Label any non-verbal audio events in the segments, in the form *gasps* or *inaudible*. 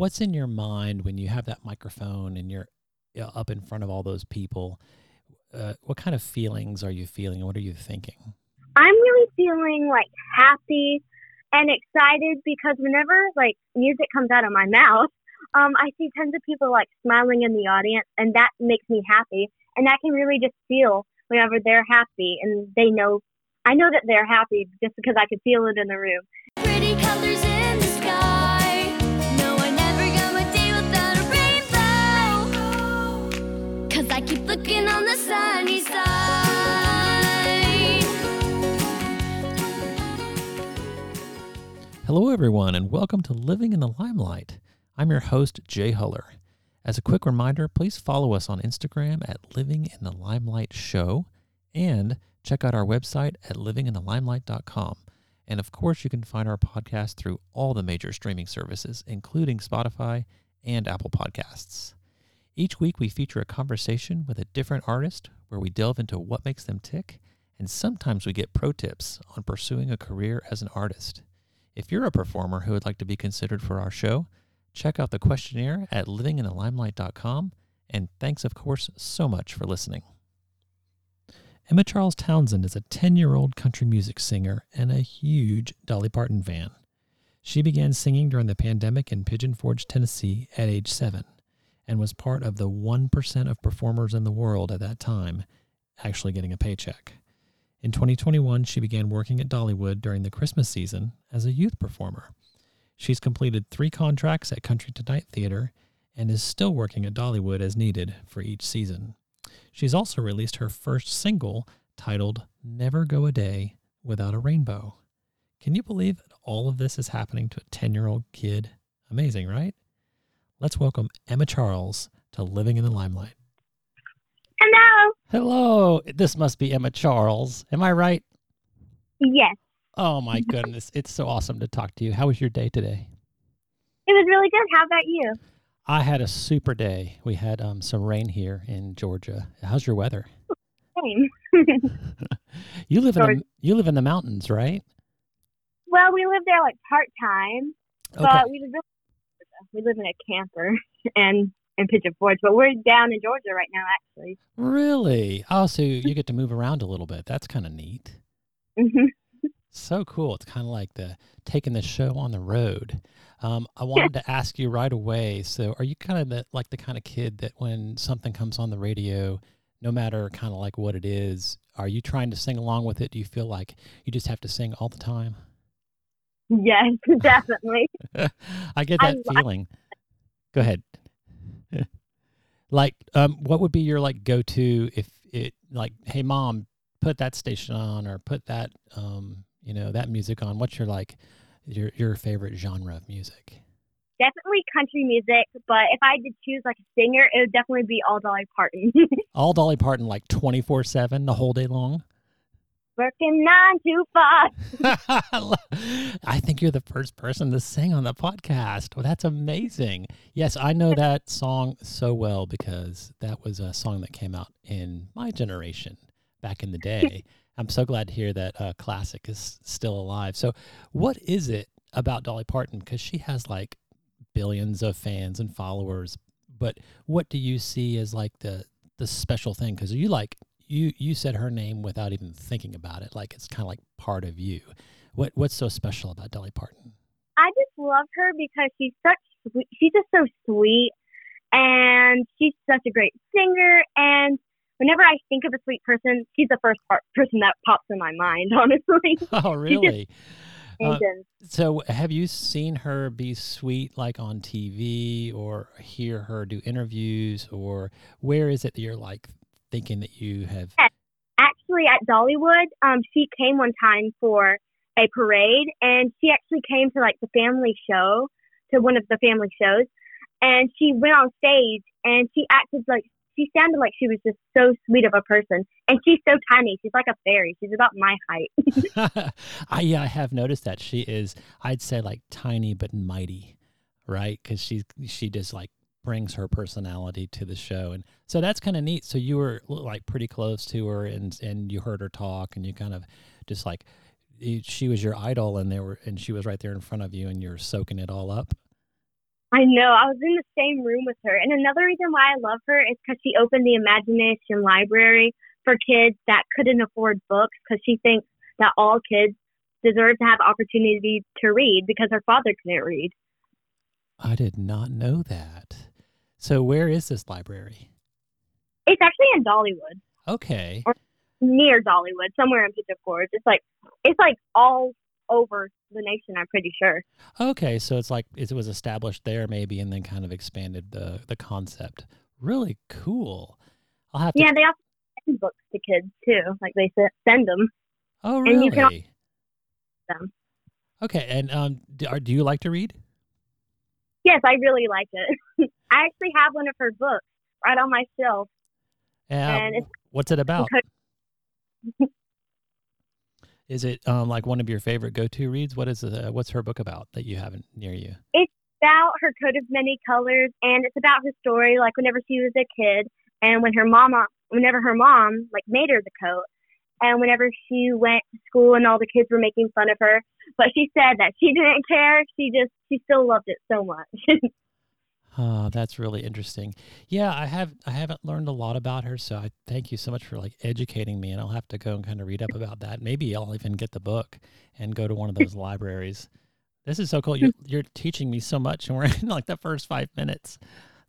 what's in your mind when you have that microphone and you're you know, up in front of all those people? Uh, what kind of feelings are you feeling? What are you thinking? I'm really feeling like happy and excited because whenever like music comes out of my mouth, um, I see tons of people like smiling in the audience, and that makes me happy. And I can really just feel whenever they're happy and they know, I know that they're happy just because I can feel it in the room. Cause I keep looking on the sunny side. Hello, everyone, and welcome to Living in the Limelight. I'm your host, Jay Huller. As a quick reminder, please follow us on Instagram at Living in the Limelight Show and check out our website at livinginthelimelight.com. And of course, you can find our podcast through all the major streaming services, including Spotify and Apple Podcasts. Each week, we feature a conversation with a different artist where we delve into what makes them tick, and sometimes we get pro tips on pursuing a career as an artist. If you're a performer who would like to be considered for our show, check out the questionnaire at livinginthelimelight.com. And thanks, of course, so much for listening. Emma Charles Townsend is a 10 year old country music singer and a huge Dolly Parton fan. She began singing during the pandemic in Pigeon Forge, Tennessee at age seven and was part of the 1% of performers in the world at that time actually getting a paycheck. In 2021, she began working at Dollywood during the Christmas season as a youth performer. She's completed three contracts at Country Tonite Theater and is still working at Dollywood as needed for each season. She's also released her first single titled Never Go a Day Without a Rainbow. Can you believe that all of this is happening to a 10 year old kid? Amazing, right? Let's welcome Emma Charles to Living in the Limelight. Hello. Hello, this must be Emma Charles. Am I right? Yes, Oh my *laughs* goodness, it's so awesome to talk to you. How was your day today? it was really good. How about you? I had a super day. We had um, some rain here in Georgia. How's your weather? Same. *laughs* *laughs* You live in the, you live in the mountains, right? well, we live there like part time, Okay. but we live we live in a camper *laughs* and in Pigeon Forge, but we're down in Georgia right now, actually. Really? Oh, so you get to move around a little bit. That's kind of neat. hmm So cool. It's kind of like the taking the show on the road. Um, I wanted to ask you right away. So, are you kind of the, like the kind of kid that when something comes on the radio, no matter kind of like what it is, are you trying to sing along with it? Do you feel like you just have to sing all the time? Yes, *laughs* definitely. *laughs* I get that li- feeling. Go ahead. *laughs* like, um, what would be your like go to if it like, hey mom, put that station on or put that um, you know, that music on. What's your like your your favorite genre of music? definitely country music, but if I had to choose like a singer, it would definitely be all Dolly Parton. All Dolly Parton like twenty four seven the whole day long. Working nine to five. *laughs* I think you're the first person to sing on the podcast. Well, that's amazing. Yes, I know that song so well because that was a song that came out in my generation back in the day. *laughs* I'm so glad to hear that uh, classic is still alive. So, what is it about Dolly Parton? Because she has like billions of fans and followers. But what do you see as like the the special thing? Because you like you you said her name without even thinking about it. Like it's kind of like part of you. What what's so special about Dolly Parton? I just love her because she's such. She's just so sweet, and she's such a great singer. And whenever I think of a sweet person, she's the first part, person that pops in my mind. *laughs* Honestly, *laughs* Oh, really? Uh, so, have you seen her be sweet like on TV or hear her do interviews or where is it that you're like thinking that you have? actually at Dollywood, um, she came one time for a parade, and she actually came to like the family show, to one of the family shows, and she went on stage and she acted like she sounded like she was just so sweet of a person, and she's so tiny. She's like a fairy. She's about my height. *laughs* *laughs* I yeah, I have noticed that she is. I'd say like tiny but mighty, right? Because she she just like brings her personality to the show, and so that's kind of neat. So you were like pretty close to her, and and you heard her talk, and you kind of just like she was your idol, and there were and she was right there in front of you, and you're soaking it all up. I know. I was in the same room with her. And another reason why I love her is because she opened the Imagination Library for kids that couldn't afford books because she thinks that all kids deserve to have opportunity to read because her father couldn't read. I did not know that. So where is this library? It's actually in Dollywood, Okay. near Dollywood, somewhere in Pigeon Forge. It's like it's like all over the nation. I'm pretty sure. Okay, so it's like it was established there maybe and then kind of expanded the the concept. Really cool. I'll have to Yeah, they also send books to kids too. Like they send them. Oh, really? and you can them. Okay, and um do, are, do you like to read? Yes, I really like it. *laughs* I actually have one of her books right on my shelf. Yeah. And it's- what's it about? *laughs* Is it um like one of your favorite go-to reads? What is uh, what's her book about that you have near you? It's about her coat of many colors and it's about her story like whenever she was a kid and when her mama whenever her mom like made her the coat and whenever she went to school and all the kids were making fun of her but she said that she didn't care she just she still loved it so much *laughs* Oh, that's really interesting. Yeah, I have I haven't learned a lot about her, so I thank you so much for like educating me and I'll have to go and kind of read up about that. Maybe I'll even get the book and go to one of those libraries. This is so cool. You're *laughs* you're teaching me so much and we're in like the first 5 minutes.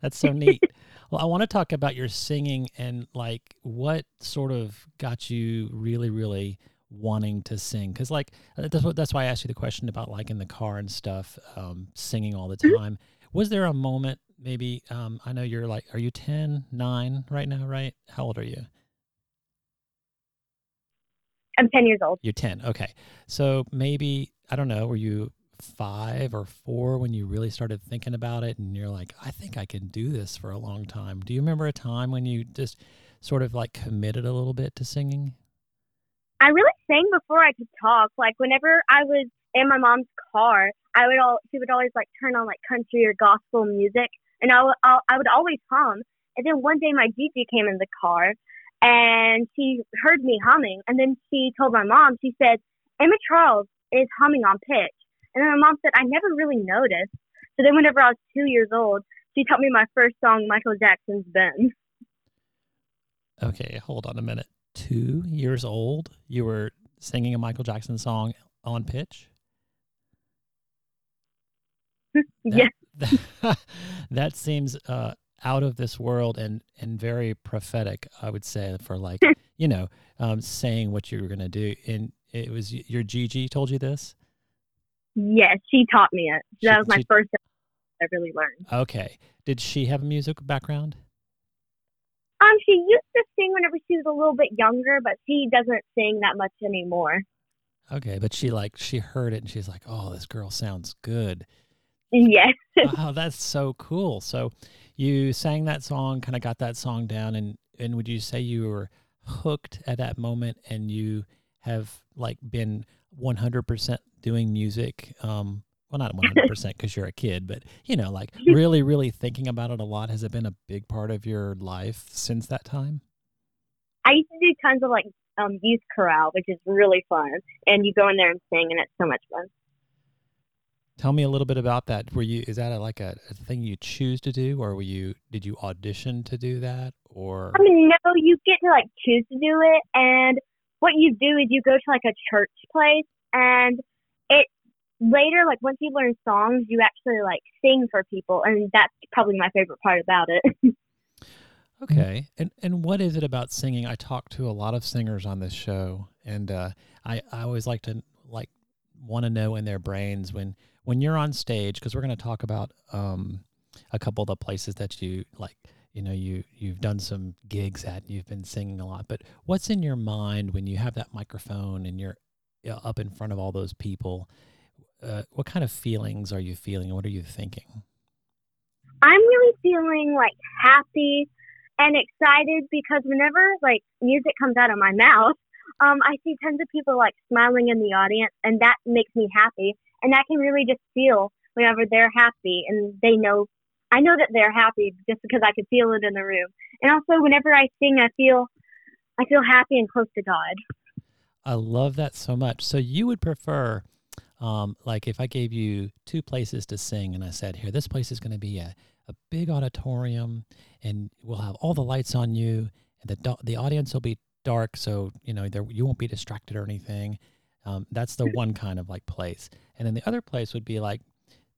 That's so neat. well, I want to talk about your singing and like what sort of got you really really wanting to sing cuz like that's what that's why I asked you the question about like in the car and stuff um singing all the time was there a moment maybe um i know you're like are you 10 9 right now right? How old are you? I'm 10 years old. You're 10 okay. So maybe i don't know were you five or four when you really started thinking about it and you're like i think i can do this for a long time. Do you remember a time when you just sort of like committed a little bit to singing? I really sang before i could talk. Like whenever i was in my mom's car i would all she would always like turn on like country or gospel music and i would I'll, would always hum. And then one day my gigi came in the car and she heard me humming and then she told my mom she said emma charles is humming on pitch. And then my mom said i never really noticed. So then whenever i was two years old she taught me my first song michael jackson's ben okay hold on a minute. Two years old you were singing a michael jackson song on pitch *laughs* yes *laughs* that, that seems uh, out of this world and and very prophetic. I would say for like *laughs* you know um, saying what you were going to do. And it was your Gigi told you this. yes she taught me it She- that was my she- first i really learned Okay. Did she have a music background? Um, she used to sing whenever she was a little bit younger, but she doesn't sing that much anymore. Okay, but she like she heard it and she's like, "Oh, this girl sounds good." Yes. *laughs* wow, that's so cool. So you sang that song, kind of got that song down, and and would you say you were hooked at that moment, and you have like been one hundred percent doing music? Um, well, not one hundred percent because you're a kid, but you know, like *laughs* really, really thinking about it a lot. Has it been a big part of your life since that time? I used to do tons of like um youth chorale, which is really fun. And you go in there and sing and it's so much fun. Tell me a little bit about that. Were you is that a, like a, a thing you choose to do, or were you did you audition to do that, or I mean, no, you get to like choose to do it and what you do is you go to like a church place and it later like once you learn songs you actually like sing for people and that's probably my favorite part about it. *laughs* Okay. And and what is it about singing? I talk to a lot of singers on this show and uh, I, I always like to like want to know in their brains when when you're on stage because we're going to talk about um, a couple of the places that you like you know you you've done some gigs at you've been singing a lot but what's in your mind when you have that microphone and you're uh, up in front of all those people uh, what kind of feelings are you feeling what are you thinking I'm really feeling like happy and excited because whenever like music comes out of my mouth, um, I see tons of people like smiling in the audience, and that makes me happy. And I can really just feel whenever they're happy, and they know, I know that they're happy just because I can feel it in the room. And also, whenever I sing, I feel, I feel happy and close to God. I love that so much. So you would prefer Um, like if I gave you two places to sing and I said, here, this place is going to be a, a big auditorium and we'll have all the lights on you and the, the audience will be dark. So, you know, there, you won't be distracted or anything. Um, that's the one kind of like place. And then the other place would be like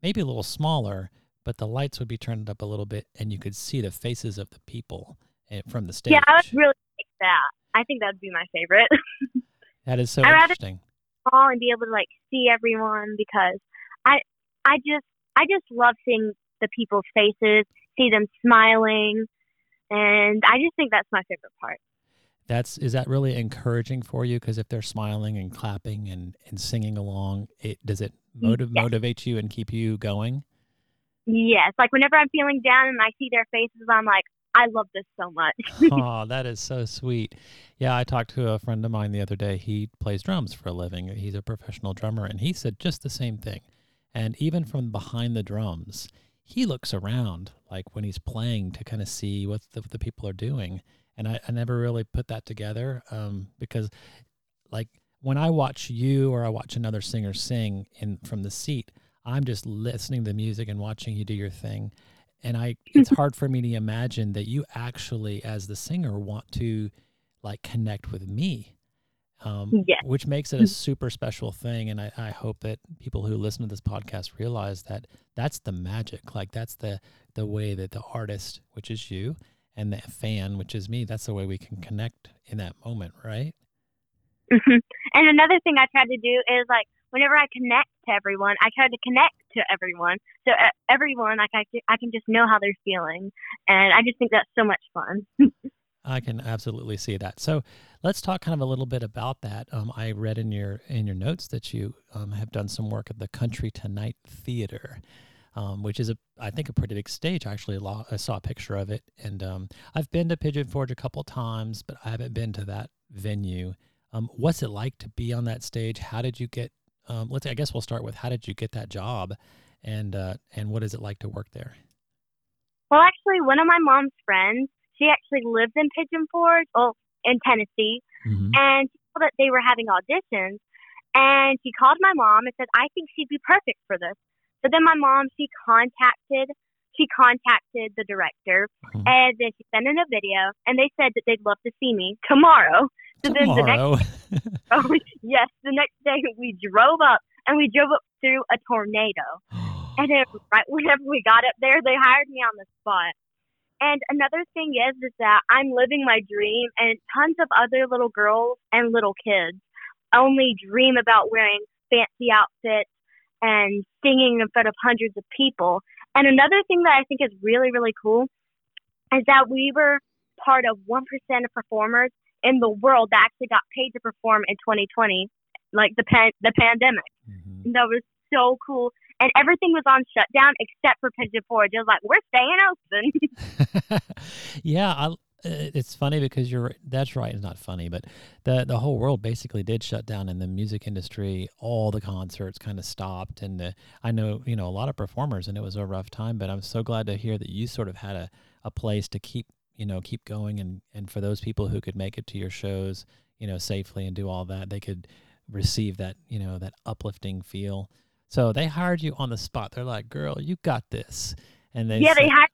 maybe a little smaller, but the lights would be turned up a little bit and you could see the faces of the people eh, from the stage. Yeah, I would really like that. I think that would be my favorite. *laughs* that is so I'd interesting. Small and be able to like see everyone because I I just I just love seeing the people's faces, see them smiling, and I just think that's my favorite part. That's is that really encouraging for you? Because if they're smiling and clapping and, and singing along, it does it motiv- Yes. motivate you and keep you going? Yes, like whenever I'm feeling down and I see their faces, I'm like, I love this so much. *laughs* oh, that is so sweet. Yeah, I talked to a friend of mine the other day. He plays drums for a living. He's a professional drummer, and he said just the same thing. And even from behind the drums, he looks around like when he's playing to kind of see what the, the people are doing. And I, I never really put that together um, because, like, when I watch you or I watch another singer sing in from the seat, I'm just listening to the music and watching you do your thing and i it's *laughs* hard for me to imagine that you actually as the singer want to like connect with me um, Yes. which makes it a super special thing and I, I hope that people who listen to this podcast realize that that's the magic like that's the the way that the artist which is you and the fan which is me that's the way we can connect in that moment right Mhm. and another thing I try to do is like whenever I connect to everyone, I try to connect to everyone. So everyone, like I, can- I can just know how they're feeling, and I just think that's so much fun. *laughs* I can absolutely see that. So let's talk kind of a little bit about that. Um, I read in your in your notes that you um, have done some work at the Country Tonite Theater, um, which is a I think a pretty big stage. I actually I saw a picture of it, and um, I've been to Pigeon Forge a couple times, but I haven't been to that venue. Um, what's it like to be on that stage? How did you get? Um, let's. I guess we'll start with how did you get that job, and uh, and what is it like to work there? Well, actually, one of my mom's friends, she actually lives in Pigeon Forge, well, in Tennessee, Mm-hmm. and she told that they were having auditions. And she called my mom and said, I think she'd be perfect for this. So then my mom, she contacted, she contacted the director, Mhm. and then she sent in a video, and they said that they'd love to see me tomorrow. So then the next, Tomorrow. *laughs* oh, yes, the next day we drove up, and we drove up through a tornado. *gasps* And then right whenever we got up there, they hired me on the spot. And another thing is, is that I'm living my dream, and tons of other little girls and little kids only dream about wearing fancy outfits and singing in front of hundreds of people. And another thing that I think is really, really cool is that we were part of 1% of performers in the world that actually got paid to perform in 2020, like the pan- the pandemic. Mhm. And that was so cool. And everything was on shutdown except for Pigeon Forge. It was like, we're staying open. *laughs* yeah, I, Uh, it's funny because you're that's right. It's not funny, but the the whole world basically did shut down, in the music industry, all the concerts kind of stopped. And the, I know you know a lot of performers, and it was a rough time. But I'm so glad to hear that you sort of had a, a place to keep you know keep going, and and for those people who could make it to your shows, you know, safely and do all that, they could receive that you know that uplifting feel. So they hired you on the spot. They're like, "Girl, you got this," and they yeah, they said- had me the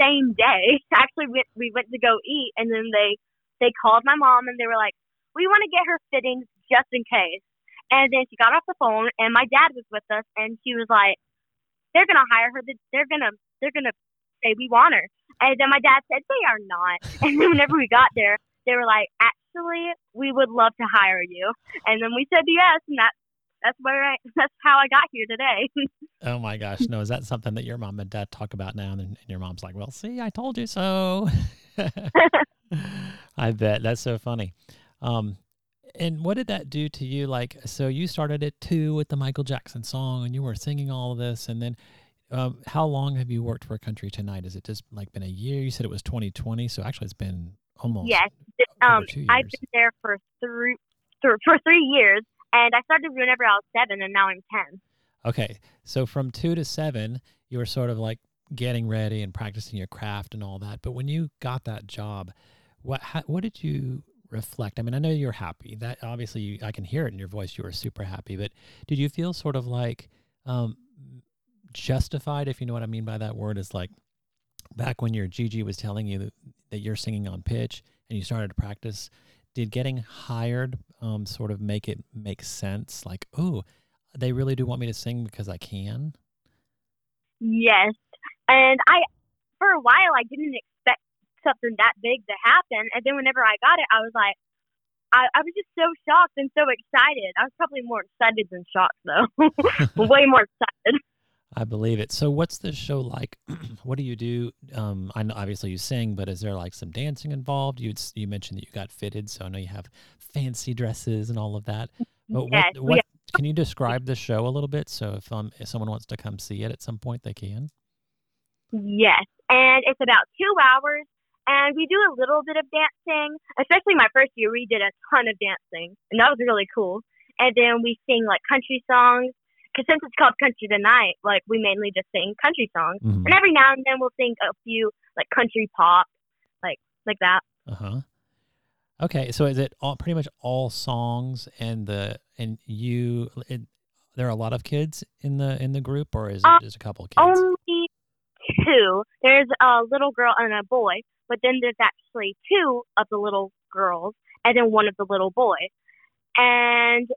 same day. *laughs* Actually, we, we went to go eat, and then they they called my mom, and they were like, we want to get her fittings just in case. And then she got off the phone, and my dad was with us, and she was like, they're gonna hire her. They're gonna they're gonna say we want her. And then my dad said they are not. *laughs* And then whenever we got there, they were like, actually, we would love to hire you. And then we said yes, and that that's where I *laughs* that's how I got here today. *laughs* Oh my gosh, no! Is that something that your mom and dad talk about now? And, and your mom's like, "Well, see, I told you so." *laughs* I bet that's so funny. Um, and what did that do to you? Like, so you started it too with the Michael Jackson song, and you were singing all of this, and then. Um, how long have you worked for Country Tonite? Has it just like been a year? You said it was 2020, so actually it's been almost yes, um, two I've been there for three for, for three years, and I started whenever I was seven, and now I'm ten. Okay, so from two to seven, you were sort of like getting ready and practicing your craft and all that. But when you got that job, what how, what did you reflect? I mean, I know you're happy. That obviously you, I can hear it in your voice. You were super happy, but did you feel sort of like um, justified, if you know what I mean by that word, is like back when your Gigi was telling you that, that you're singing on pitch and you started to practice, did getting hired um, sort of make it make sense? Like, oh, they really do want me to sing because I can? Yes. And I, for a while, I didn't expect something that big to happen. And then whenever I got it, I was like, I, I was just so shocked and so excited. I was probably more excited than shocked, though. *laughs* *laughs* Way more excited. I believe it. So, what's the show like? *clears throat* what do you do? Um, I know obviously you sing, but is there like some dancing involved? You you mentioned that you got fitted, so I know you have fancy dresses and all of that. But Yes, what, what can you *laughs* describe the show a little bit? So, if um if someone wants to come see it at some point, they can. Yes, and it's about two hours, and we do a little bit of dancing. Especially my first year, we did a ton of dancing, and that was really cool. And then we sing like country songs, because since it's called Country Tonite, like we mainly just sing country songs, Mhm. and every now and then we'll sing a few like country pop, like like that. Uh huh. Okay, so is it all pretty much all songs and the and you? It, there are a lot of kids in the in the group, or is it Um, just a couple of kids? Only two. There's a little girl and a boy, but then there's actually two of the little girls and then one of the little boys. And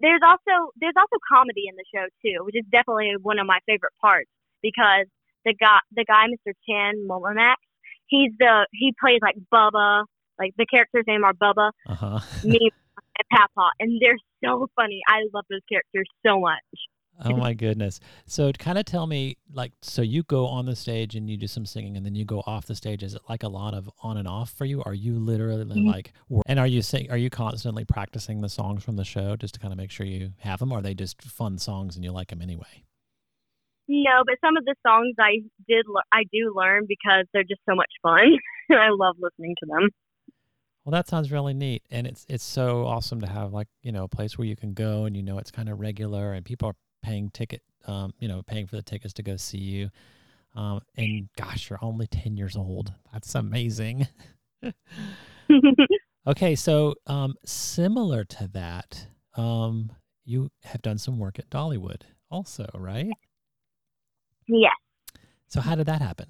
there's also there's also comedy in the show too, which is definitely one of my favorite parts because the guy the guy Mr. Chan Molinak, he's the he plays like Bubba, like the characters' name are Bubba, Uh huh. me, and Papa, and they're so funny. I love those characters so much. Oh my *laughs* goodness. So kind of tell me like so you go on the stage and you do some singing and then you go off the stage is it like a lot of on and off for you are you literally Mhm. like and are you sing are you constantly practicing the songs from the show just to kind of make sure you have them or are they just fun songs and you like them anyway? No, but some of the songs I did I do learn because they're just so much fun. and *laughs* I love listening to them. Well, that sounds really neat and it's it's so awesome to have like, you know, a place where you can go and you know it's kind of regular and people are paying ticket um, you know, paying for the tickets to go see you. Um, and gosh, you're only 10 years old. That's amazing. *laughs* Okay, so um, similar to that, um, you have done some work at Dollywood also, right? yes. So how did that happen?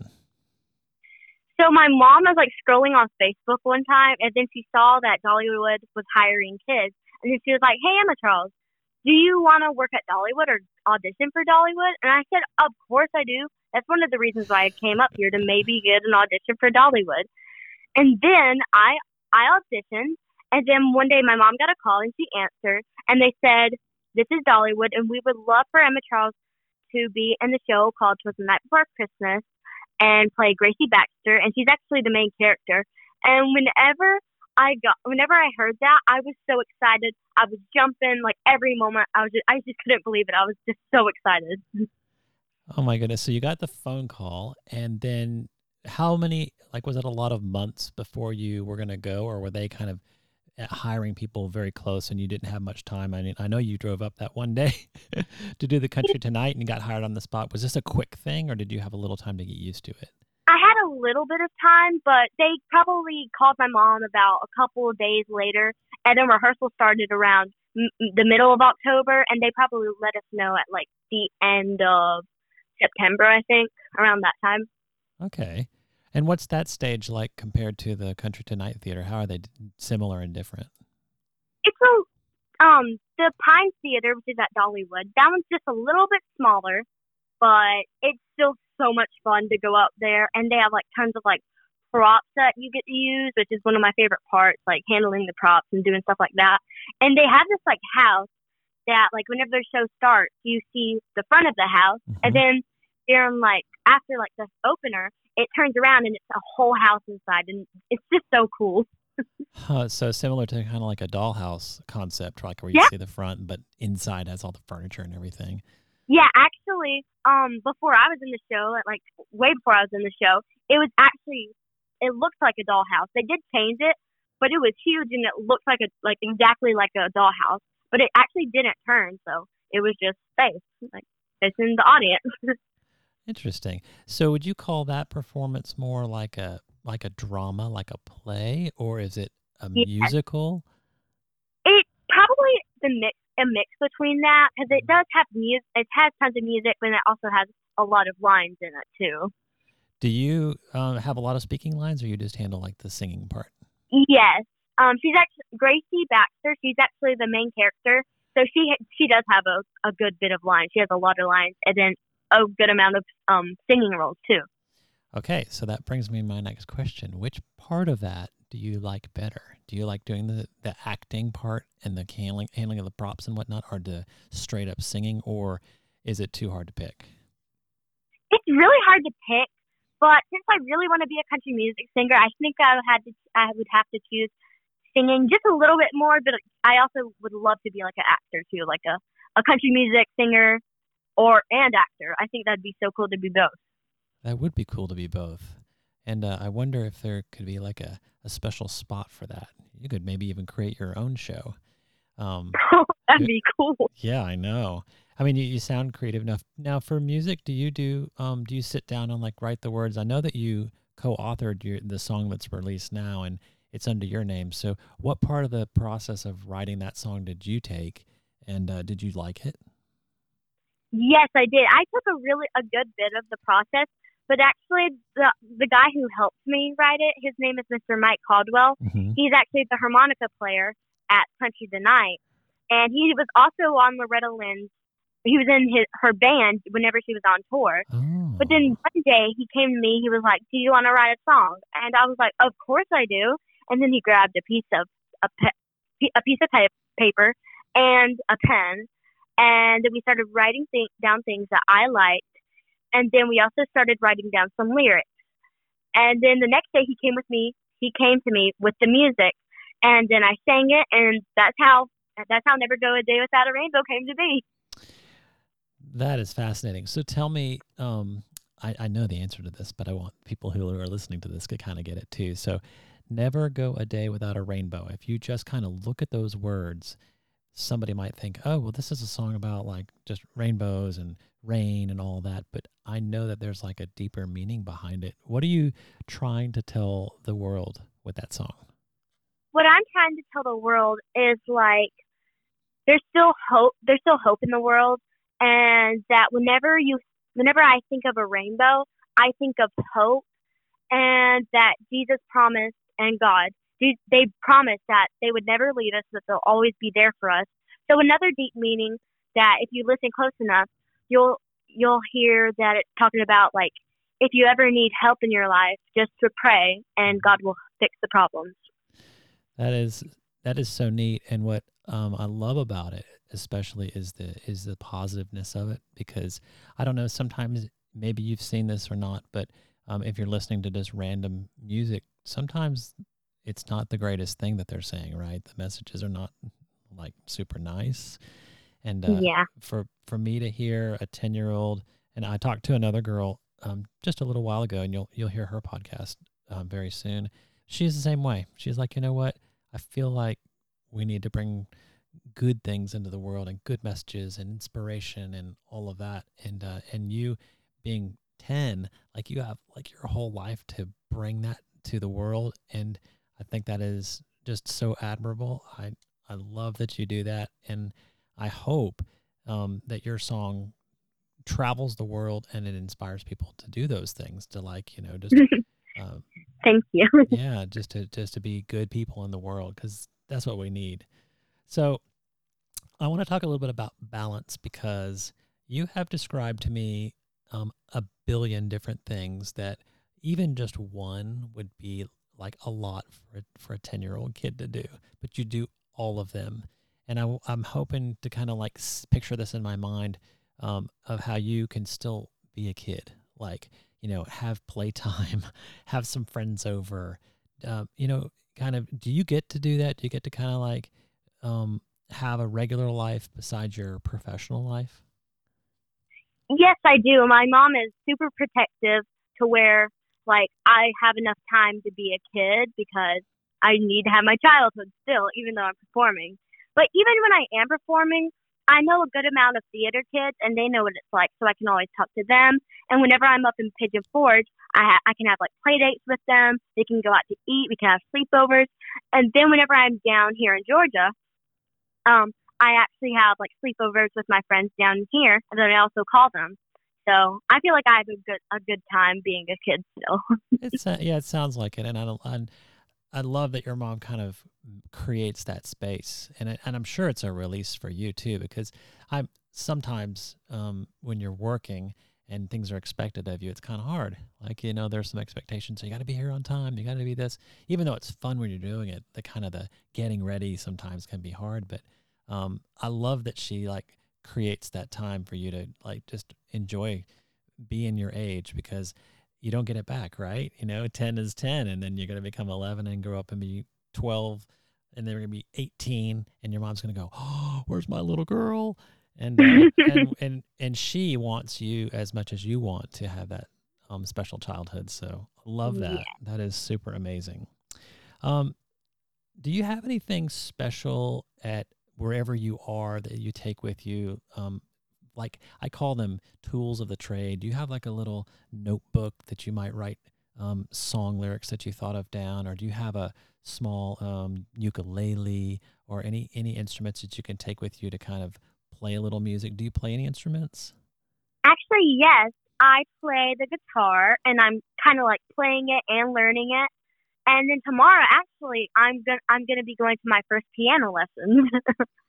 So my mom was like scrolling on Facebook one time, and then she saw that Dollywood was hiring kids, and then she was like, "Hey, Emma Charles, do you want to work at Dollywood or audition for Dollywood?" And I said, "Of course I do. That's one of the reasons why I came up here to maybe get an audition for Dollywood." And then I I auditioned, and then one day my mom got a call and she answered, and they said, "This is Dollywood, and we would love for Emma Charles to be in the show called Twas the Night Before Christmas." and play Gracie Baxter, and she's actually the main character. And whenever I got, whenever I heard that, I was so excited. I was jumping like every moment. I was, just, I just couldn't believe it. I was just so excited. Oh my goodness! So you got the phone call, and then how many? Like, was it a lot of months before you were going to go, or were they kind of uh, hiring people very close, and you didn't have much time? I mean, I know you drove up that one day *laughs* to do the Country Tonite, and you got hired on the spot. Was this a quick thing, or did you have a little time to get used to it? I had a little bit of time, but they probably called my mom about a couple of days later, and then rehearsal started around m- the middle of October, and they probably let us know at like the end of September, I think, around that time. Okay. And what's that stage like compared to the Country Tonite Theater? How are they d- similar and different? it's a um the Pine Theater, which is at Dollywood. That one's just a little bit smaller, but it's still so much fun to go up there. And they have like tons of like props that you get to use, which is one of my favorite parts, like handling the props and doing stuff like that. And they have this like house that like whenever their show starts, you see the front of the house, and Mhm. then during like after like the opener, it turns around and it's a whole house inside, and it's just so cool. Huh, so similar to kind of like a dollhouse concept, like where you Yeah. see the front, but inside has all the furniture and everything. Yeah, actually, um, before I was in the show, like way before I was in the show, it was actually it looked like a dollhouse. They did change it, but it was huge and it looked like a like exactly like a dollhouse. But it actually didn't turn, so it was just space, like it's in the audience. *laughs* Interesting. So would you call that performance more like a like a drama, like a play, or is it a Yes. musical? It probably the mix a mix between that because it does have music. It has tons of music, but it also has a lot of lines in it too. Do you um, have a lot of speaking lines, or you just handle like the singing part? Yes. Um, she's actually Gracie Baxter. She's actually the main character, so she she does have a, a good bit of lines. She has a lot of lines, and then a good amount of um singing roles too. Okay, so that brings me to my next question. Which part of that do you like better? Do you like doing the, the acting part and the handling handling of the props and whatnot, or the straight up singing, or is it too hard to pick? It's really hard to pick, but since I really want to be a country music singer, I think I had to I would have to choose singing just a little bit more. But I also would love to be like an actor too, like a a country music singer or and actor. I think that'd be so cool to be both. That would be cool to be both. And uh, I wonder if there could be like a, a special spot for that. You could maybe even create your own show. Um, *laughs* that'd be cool. yeah, I know. I mean, you, you sound creative enough. Now, for music, do you do um, do you sit down and like write the words? I know that you co-authored your, the song that's released now, and it's under your name. So, what part of the process of writing that song did you take, and uh, did you like it? Yes, I did. I took a really a good bit of the process, but actually the the guy who helped me write it, his name is Mr. Mike Caldwell. Mm-hmm. He's actually the harmonica player at Country Tonite, and he was also on Loretta Lynn's. He was in his her band whenever she was on tour. Oh. But then one day he came to me. He was like, "Do you want to write a song?" And I was like, "Of course I do." And then he grabbed a piece of a pe- a piece of pa- paper and a pen, and then we started writing th- down things that I liked. And then we also started writing down some lyrics. And then the next day he came with me. He came to me with the music, and then I sang it, and that's how that's how Never Go a Day Without a Rainbow came to be. That is fascinating. So tell me, um, I, I know the answer to this, but I want people who are listening to this to kind of get it too. So, never go a day without a rainbow. If you just kind of look at those words, somebody might think, oh, well, this is a song about like just rainbows and rain and all that. But I know that there's like a deeper meaning behind it. What are you trying to tell the world with that song? what I'm trying to tell the world is like there's still hope there's still hope in the world and that whenever you whenever I think of a rainbow, I think of hope and that Jesus promised and God they promised that they would never leave us, that they'll always be there for us. So another deep meaning that if you listen close enough, you'll you'll hear that it's talking about like if you ever need help in your life, just to pray and God will fix the problems. That is that is so neat, and what um, I love about it, especially, is the is the positiveness of it. Because I don't know, sometimes maybe you've seen this or not, but um, if you're listening to just random music, sometimes it's not the greatest thing that they're saying. Right, the messages are not like super nice, and uh, yeah. for for me to hear a 10 year old and i talked to another girl um, just a little while ago and you'll you'll hear her podcast um, very soon. She's the same way. She's like you know what? I feel like we need to bring good things into the world and good messages and inspiration and all of that. And uh, and you being 10 like you have like your whole life to bring that to the world and i think that is just so admirable. I i love that you do that and i hope um, that your song travels the world and it inspires people to do those things to like you know just *laughs* um, Thank you. *laughs* yeah just to just to be good people in the world because that's what we need so i want to talk a little bit about balance because you have described to me um, a billion different things that even just one would be like a lot for for a 10 year old kid to do but you do all of them and I, am hoping to kind of like picture this in my mind um, of how you can still be a kid like you know have playtime *laughs* have some friends over um, you know kind of do you get to do that do you get to kind of like um, have a regular life besides your professional life yes, I do. My mom is super protective to where like I have enough time to be a kid because I need to have my childhood still, even though I'm performing. But even when I am performing, I know a good amount of theater kids, and they know what it's like, so I can always talk to them. And whenever I'm up in Pigeon Forge, I ha- I can have like play dates with them. They can go out to eat. We can have sleepovers. And then whenever I'm down here in Georgia, um, I actually have like sleepovers with my friends down here, and then I also call them. So I feel like I have a good a good time being a kid still. *laughs* It's uh, yeah, it sounds like it, and I don't- and I love that your mom kind of creates that space, and it, and I'm sure it's a release for you too, because I'm sometimes um, when you're working and things are expected of you, it's kind of hard. Like you know, there's some expectations. So you got to be here on time. You got to be this, even though it's fun when you're doing it. The kind of the getting ready sometimes can be hard, but um, I love that she like creates that time for you to like just enjoy being your age because you don't get it back, right? You know, 10 is 10, and then you're going to become 11 and grow up and be 12, and then you're going to be 18, and your mom's going to go, Oh, where's my little girl? And, uh, and, *laughs* and, and she wants you as much as you want to have that um, special childhood. So love that. Yeah. That is super amazing. Um, do you have anything special at wherever you are that you take with you? Um, like I call them tools of the trade. Do you have like a little notebook that you might write um, song lyrics that you thought of down, or do you have a small um, ukulele or any any instruments that you can take with you to kind of play a little music? Do you play any instruments? Actually, yes, I play the guitar, and I'm kind of like playing it and learning it. And then tomorrow, actually, I'm gonna I'm gonna be going to my first piano lesson. *laughs*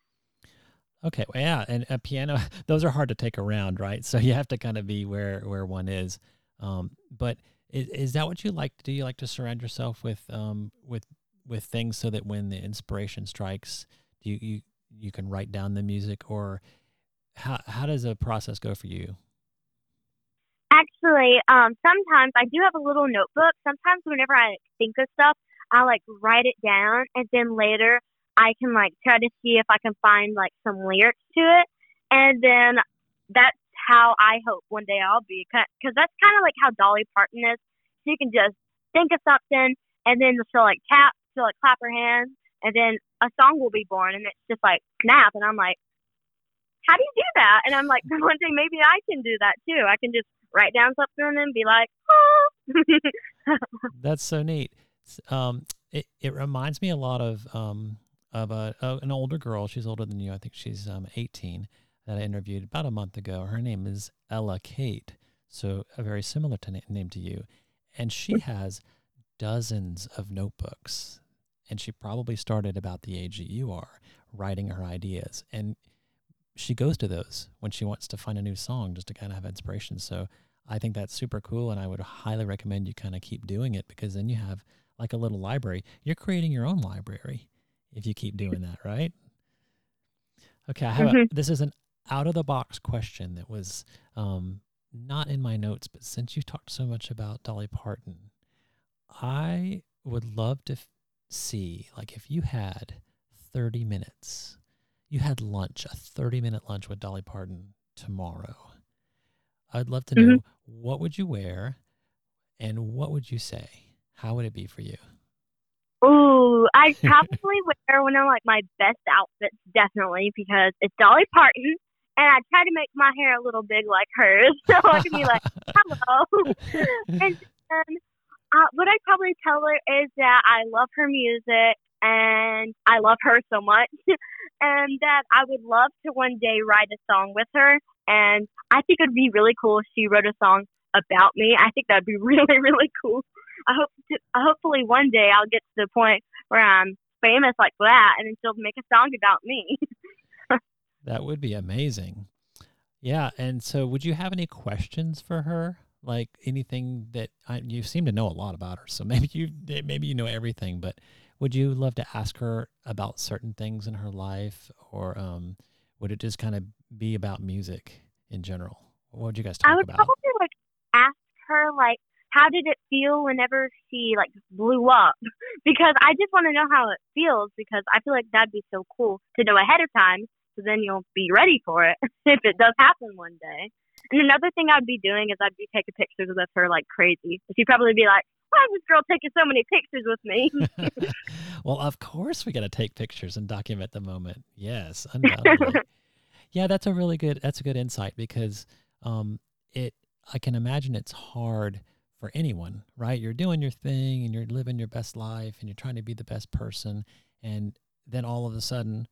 Okay, well, yeah, and a piano; *laughs* those are hard to take around, right? So you have to kind of be where where one is. Um, but is, is that what you like? Do you like to surround yourself with um with with things so that when the inspiration strikes, do you you, you can write down the music, or how how does the process go for you? Actually, um, sometimes I do have a little notebook. Sometimes whenever I think of stuff, I like write it down, and then later I can like try to see if I can find like some lyrics to it, and then that's how I hope one day I'll be. Because that's kind of like how Dolly Parton is. She can just think of something, and then she'll like tap, she'll like clap her hands, and then a song will be born, and it's just like snap, and I'm like. How do you do that? And I'm like, *laughs* one day maybe I can do that too. I can just write down something and then be like, oh. *laughs* That's so neat. Um, it, it reminds me a lot of um of a, an older girl. She's older than you. I think she's um 18 that I interviewed about a month ago. Her name is Ella Kate. So a very similar to na- name to you, and she has dozens of notebooks, and she probably started about the age that you are writing her ideas and. She goes to those when she wants to find a new song just to kind of have inspiration. So I think that's super cool, and I would highly recommend you kind of keep doing it because then you have like a little library. You're creating your own library if you keep doing that, right? Okay, I have a, Mhm. this is an out of the box question that was um, not in my notes, but since you talked so much about Dolly Parton, I would love to f- see like if you had 30 minutes, you had lunch, a 30 minute lunch with Dolly Parton tomorrow. I'd love to know what would you wear and what would you say? How would it be for you? Ooh, I probably wear one of like my best outfits, definitely, because it's Dolly Parton, and I try to make my hair a little big like hers, *laughs* so I can be like, hello. *laughs* and then uh, what I'd probably tell her is that I love her music and I love her so much, *laughs* and that I would love to one day write a song with her. And I think it'd be really cool if she wrote a song about me. I think that'd be really, really cool. I hope to, hopefully one day I'll get to the point where I'm famous like that, and then she'll make a song about me. *laughs* That would be amazing. Yeah, and so would you have any questions for her? Like anything that I, you seem to know a lot about her, so *laughs* maybe you maybe you know everything. But would you love to ask her about certain things in her life, or um, would it just kind of be about music in general? What would you guys talk about? I would about? probably like ask her like how did it feel whenever she like blew up *laughs* because I just want to know how it feels because I feel like that'd be so cool to know ahead of time so then you'll be ready for it *laughs* if it does happen one day. And another thing I'd be doing is I'd be taking pictures with her like crazy. She'd probably be like, "Why is this girl taking so many pictures with me?" *laughs* well, of course we got to take pictures and document the moment. Yes, undoubtedly. Yeah, that's a really good that's a good insight because um it I can imagine it's hard for anyone, right? You're doing your thing and you're living your best life and you're trying to be the best person and then all of a sudden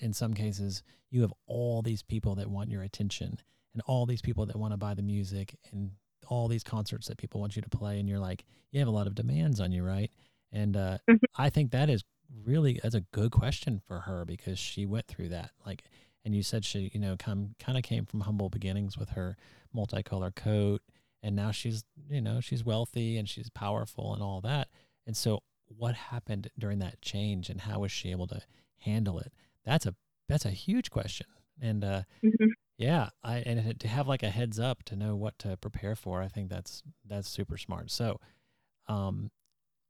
in some cases you have all these people that want your attention and all these people that want to buy the music and all these concerts that people want you to play and you're like you have a lot of demands on you, right? And uh Mhm. I think that is really that's a good question for her because she went through that. Like and you said she, you know, come kind of came from humble beginnings with her multicolor coat and now she's, you know, she's wealthy and she's powerful and all that. And so what happened during that change and how was she able to handle it? That's a that's a huge question. And uh Mhm. yeah, I and to have like a heads up to know what to prepare for, I think that's that's super smart. So, um,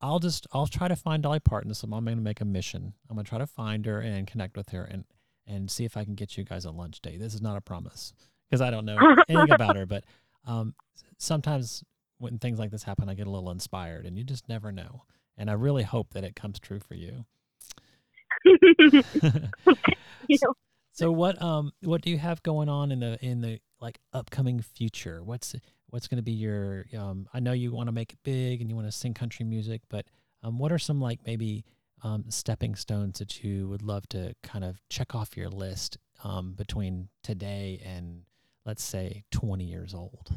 I'll just I'll try to find Dolly Parton. So I'm going to make a mission. I'm going to try to find her and connect with her and and see if I can get you guys a lunch date. This is not a promise because I don't know *laughs* anything about her, but um, sometimes when things like this happen, I get a little inspired, and you just never know. And I really hope that it comes true for you. *laughs* *laughs* You know, So what um what do you have going on in the in the like upcoming future? What's what's going to be your um I know you want to make it big and you want to sing country music, but um what are some like maybe um stepping stones that you would love to kind of check off your list um between today and let's say 20 years old?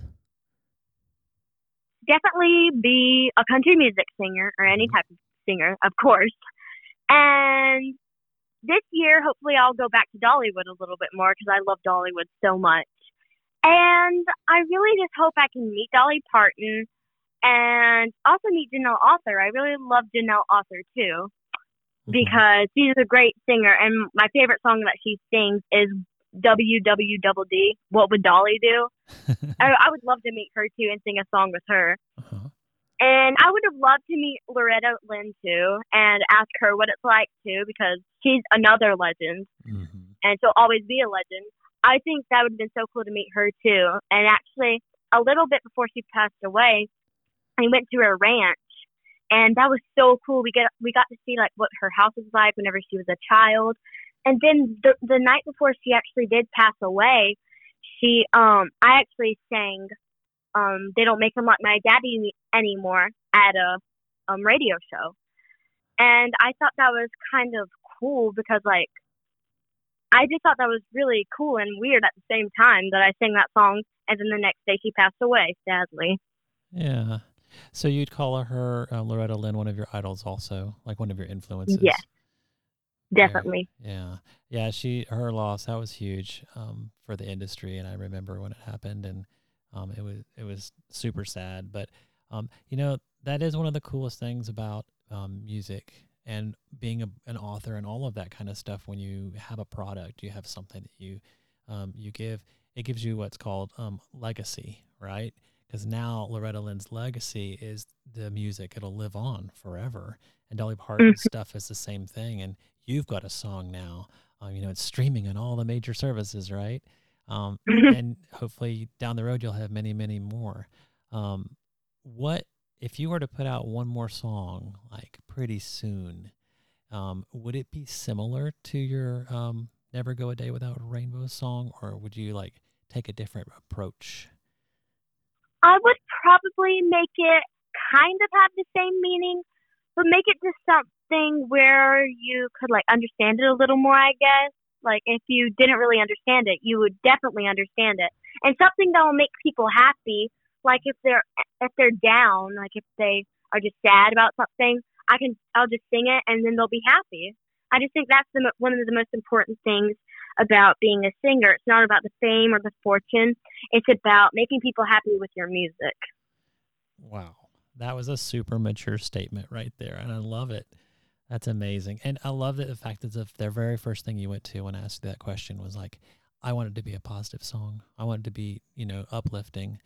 definitely be a country music singer or any Mhm. type of singer, of course. And this year, hopefully, I'll go back to Dollywood a little bit more because I love Dollywood so much. And I really just hope I can meet Dolly Parton and also meet Janelle Arthur. I really love Janelle Arthur too Mhm. because she's a great singer. And my favorite song that she sings is WWDD. What would Dolly do? *laughs* I, I would love to meet her too and sing a song with her. uh-huh. And I would have loved to meet Loretta Lynn too and ask her what it's like too because she's another legend Mhm. and she'll always be a legend. I think that would have been so cool to meet her too. And actually, a little bit before she passed away, I went to her ranch, and that was so cool. We get we got to see like what her house was like whenever she was a child, and then the the night before she actually did pass away, she um I actually sang um they don't make them like my daddy anymore at a um radio show, and I thought that was kind of cool because like I just thought that was really cool and weird at the same time that I sang that song, and then the next day she passed away, sadly. Yeah. So you'd call her uh, Loretta Lynn one of your idols also, like one of your influences. Yes. Definitely. Yeah. Yeah, she her loss that was huge um, for the industry, and I remember when it happened, and um, it was it was super sad. But um, you know that is one of the coolest things about um, music and being a, an author and all of that kind of stuff. When you have a product, you have something that you um, you give. It gives you what's called um, legacy, right? Because now Loretta Lynn's legacy is the music; it'll live on forever. And Dolly Parton's stuff is the same thing. And you've got a song now. Um, you know, it's streaming on all the major services, right? Um, and hopefully down the road you'll have many, many more. Um, what if you were to put out one more song like pretty soon? Um, would it be similar to your um, "Never Go a Day Without a Rainbow" song, or would you like take a different approach? I would probably make it kind of have the same meaning, but make it just something where you could like understand it a little more, I guess. Like if you didn't really understand it, you would definitely understand it. And something that will make people happy, like if they're if they're down, like if they are just sad about something, I can I'll just sing it and then they'll be happy. I just think that's the one of the most important things about being a singer. It's not about the fame or the fortune. It's about making people happy with your music. Wow. That was a super mature statement right there. And I love it. That's amazing. And I love that the fact that the, the very first thing you went to when I asked you that question was like, I want it to be a positive song. I want it to be, you know, uplifting.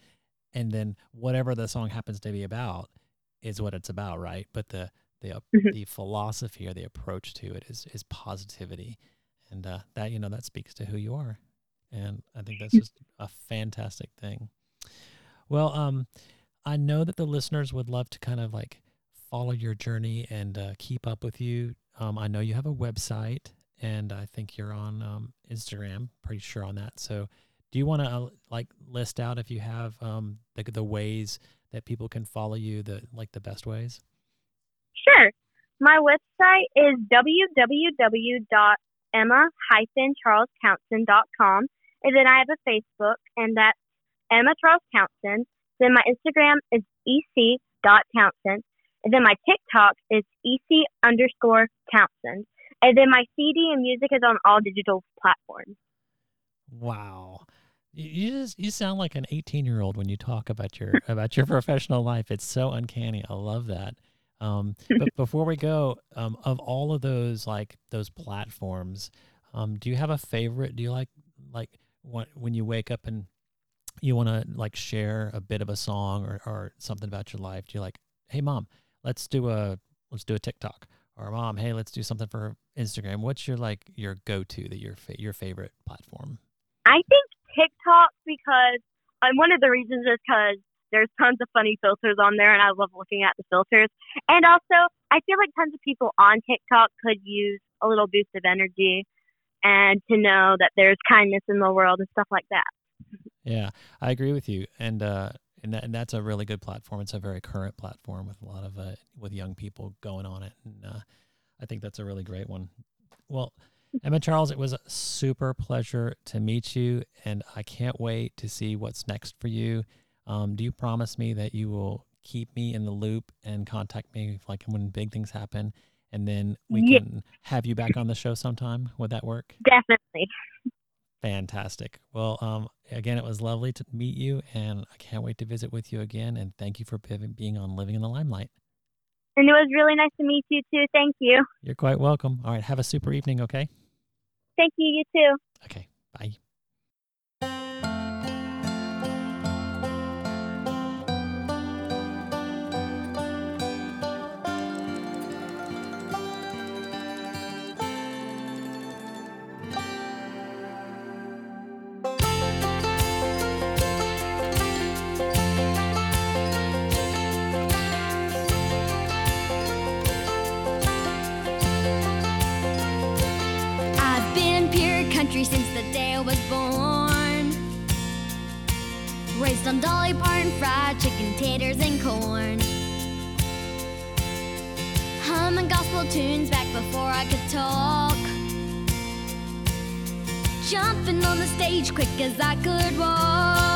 And then whatever the song happens to be about is what it's about, right? But the the Mhm. the philosophy or the approach to it is is positivity. And uh, that, you know, that speaks to who you are. And I think that's just a fantastic thing. Well, um, I know that the listeners would love to kind of like follow your journey and uh, keep up with you. Um, I know you have a website, and I think you're on um, Instagram. Pretty sure on that. So, do you want to uh, like list out if you have um, the the ways that people can follow you, the like the best ways? Sure. My website is www.emma-charlestownsend.com. And then I have a Facebook, and that's Emma Charles. Then my Instagram is ec.townsend. And then my TikTok is ec underscore Townsend. And then my CD and music is on all digital platforms. Wow. You, you just you sound like an 18 year old when you talk about your *laughs* about your professional life. It's so uncanny. I love that. Um, but *laughs* before we go, um, of all of those like those platforms, um, do you have a favorite? Do you like like what when you wake up and you want to like share a bit of a song or, or something about your life? Do you like, hey mom, let's do a let's do a TikTok, or mom, hey, let's do something for Instagram. What's your like your go to that your fa- your favorite platform? I think TikTok because um, one of the reasons is because there's tons of funny filters on there, and I love looking at the filters. And also, I feel like tons of people on TikTok could use a little boost of energy and to know that there's kindness in the world and stuff like that. Yeah, I agree with you, and uh, and, that, and that's a really good platform. It's a very current platform with a lot of uh, with young people going on it, and uh, I think that's a really great one. Well, Emma Charles, it was a super pleasure to meet you, and I can't wait to see what's next for you. Um, do you promise me that you will keep me in the loop and contact me like when big things happen, and then we Yeah. can have you back on the show sometime? Would that work? Definitely. Fantastic. Well, um, again, it was lovely to meet you, and I can't wait to visit with you again. And thank you for being on Living in the Limelight. And it was really nice to meet you too. Thank you. You're quite welcome. All right, have a super evening, okay? Thank you, you too. Okay, the day I was born. Raised on Dolly Parton fried chicken, taters, and corn. Humming gospel tunes back before I could talk. Jumping on the stage quick as I could walk.